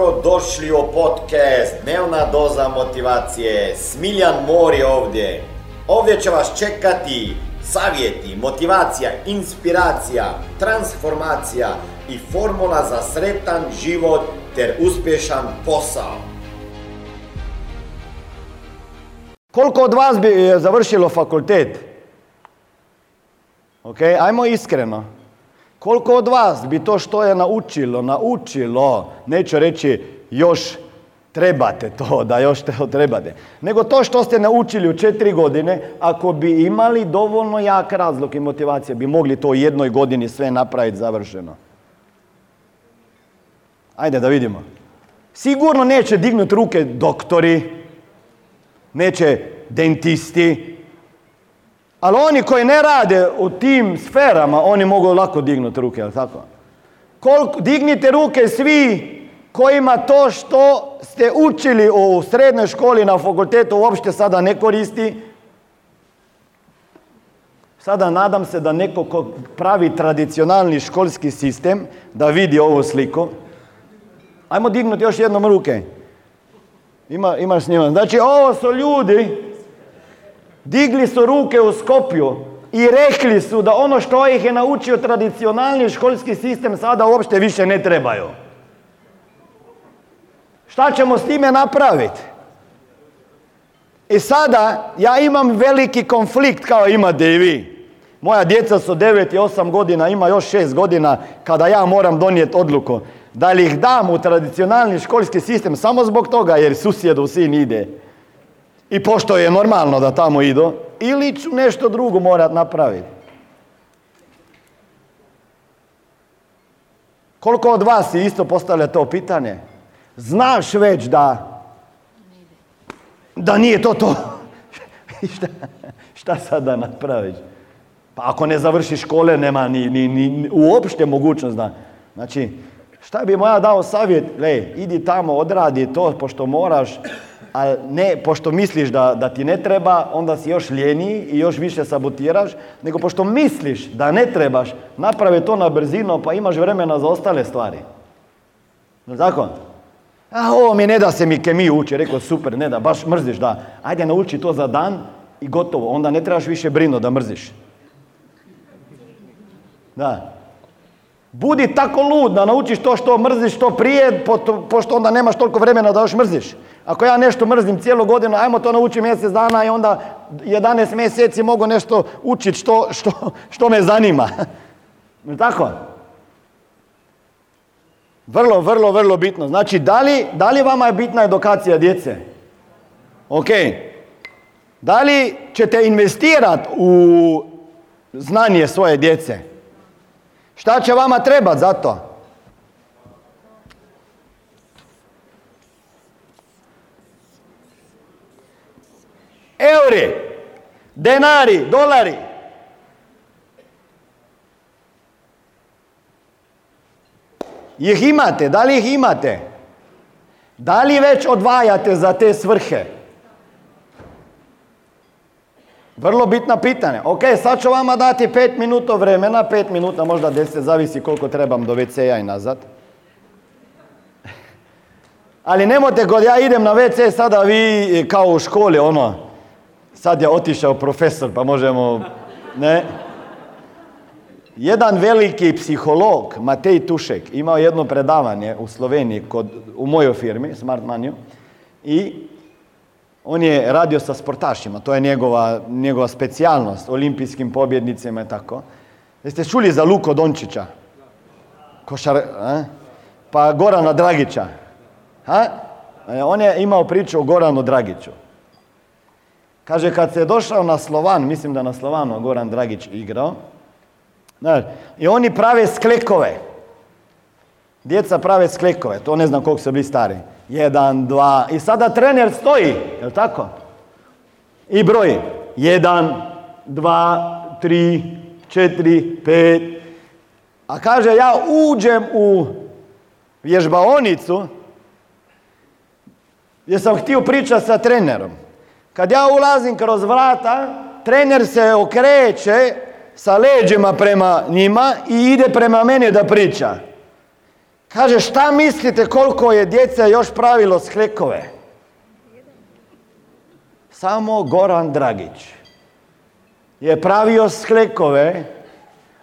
Dobro došli u podcast Dnevna doza motivacije. Smiljan Mor je ovdje. Ovdje će vas čekati savjeti, motivacija, inspiracija, transformacija i formula za sretan život ter uspješan posao. Koliko od vas bi e, završilo fakultet? Ok, ajmo iskreno. Koliko od vas bi to što je naučilo, naučilo, neću reći još trebate to, da još to trebate, nego to što ste naučili u četiri godine, ako bi imali dovoljno jak razlog i motivacije, bi mogli to u jednoj godini sve napraviti završeno. Ajde da vidimo. Sigurno neće dignuti ruke doktori, neće dentisti, ali oni koji ne rade u tim sferama, oni mogu lako dignuti ruke, jel tako? Koliko, dignite ruke svi kojima to što ste učili u srednjoj školi na fakultetu uopšte sada ne koristi. Sada nadam se da neko ko pravi tradicionalni školski sistem da vidi ovu sliku. Ajmo dignuti još jednom ruke. Ima, imaš s njima. Znači ovo su ljudi digli su ruke u Skopju i rekli su da ono što ih je naučio tradicionalni školski sistem sada uopšte više ne trebaju. Šta ćemo s time napraviti? I sada ja imam veliki konflikt kao imate i vi. Moja djeca su 9 i 8 godina, ima još 6 godina kada ja moram donijeti odluku da li ih dam u tradicionalni školski sistem samo zbog toga jer susjedu sin ide i pošto je normalno da tamo idu, ili ću nešto drugo morat napraviti. Koliko od vas si isto postavlja to pitanje? Znaš već da da nije to to. šta, šta sad da napraviš? Pa ako ne završiš škole, nema ni, ni, ni uopšte mogućnost da... Znači, šta bi moja dao savjet? Le, idi tamo, odradi to, pošto moraš, ali ne, pošto misliš da, da ti ne treba, onda si još ljeniji i još više sabotiraš, nego pošto misliš da ne trebaš, napravi to na brzinu, pa imaš vremena za ostale stvari. Tako? A ovo mi ne da se mi kemiju uči, rekao super, ne da, baš mrziš, da. Ajde nauči to za dan i gotovo, onda ne trebaš više brino da mrziš. Da. Budi tako lud da naučiš to što mrziš što prije, pošto onda nemaš toliko vremena da još mrziš. Ako ja nešto mrzim cijelu godinu, ajmo to naučiti mjesec dana i onda 11 mjeseci mogu nešto učiti što, što, što me zanima. Tako? Vrlo, vrlo, vrlo bitno. Znači, da li, da li vama je bitna edukacija djece? Ok. Da li ćete investirati u znanje svoje djece? Šta će vama trebati za to? Euri, denari, dolari. Ih imate, da li ih imate? Da li već odvajate za te svrhe? Vrlo bitna pitanja. Ok, sad ću vama dati pet minuta vremena, pet minuta, možda deset, zavisi koliko trebam do WC-a i nazad. Ali nemojte, kod ja idem na WC, sada vi kao u školi, ono, sad je otišao profesor, pa možemo, ne. Jedan veliki psiholog, Matej Tušek, imao jedno predavanje u Sloveniji, kod, u mojoj firmi, Smart Maniju, i on je radio sa sportašima, to je njegova, njegova specijalnost, olimpijskim pobjednicima i tako. Jeste čuli za Luko Dončića? Košar, a? Pa Gorana Dragića. A? E, on je imao priču o Goranu Dragiću. Kaže, kad se je došao na Slovan, mislim da na Slovanu Goran Dragić igrao, i oni prave sklekove. Djeca prave sklekove, to ne znam koliko su bili stari. Jedan, dva, i sada trener stoji, je tako? I broji. Jedan, dva, tri, četiri, pet. A kaže, ja uđem u vježbaonicu, jer sam htio pričati sa trenerom. Kad ja ulazim kroz vrata, trener se okreće sa leđima prema njima i ide prema meni da priča. Kaže, šta mislite koliko je djeca još pravilo sklekove? Samo Goran Dragić je pravio sklekove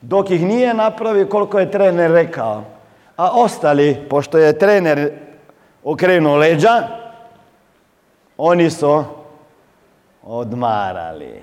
dok ih nije napravio koliko je trener rekao. A ostali, pošto je trener okrenuo leđa, oni su odmarali.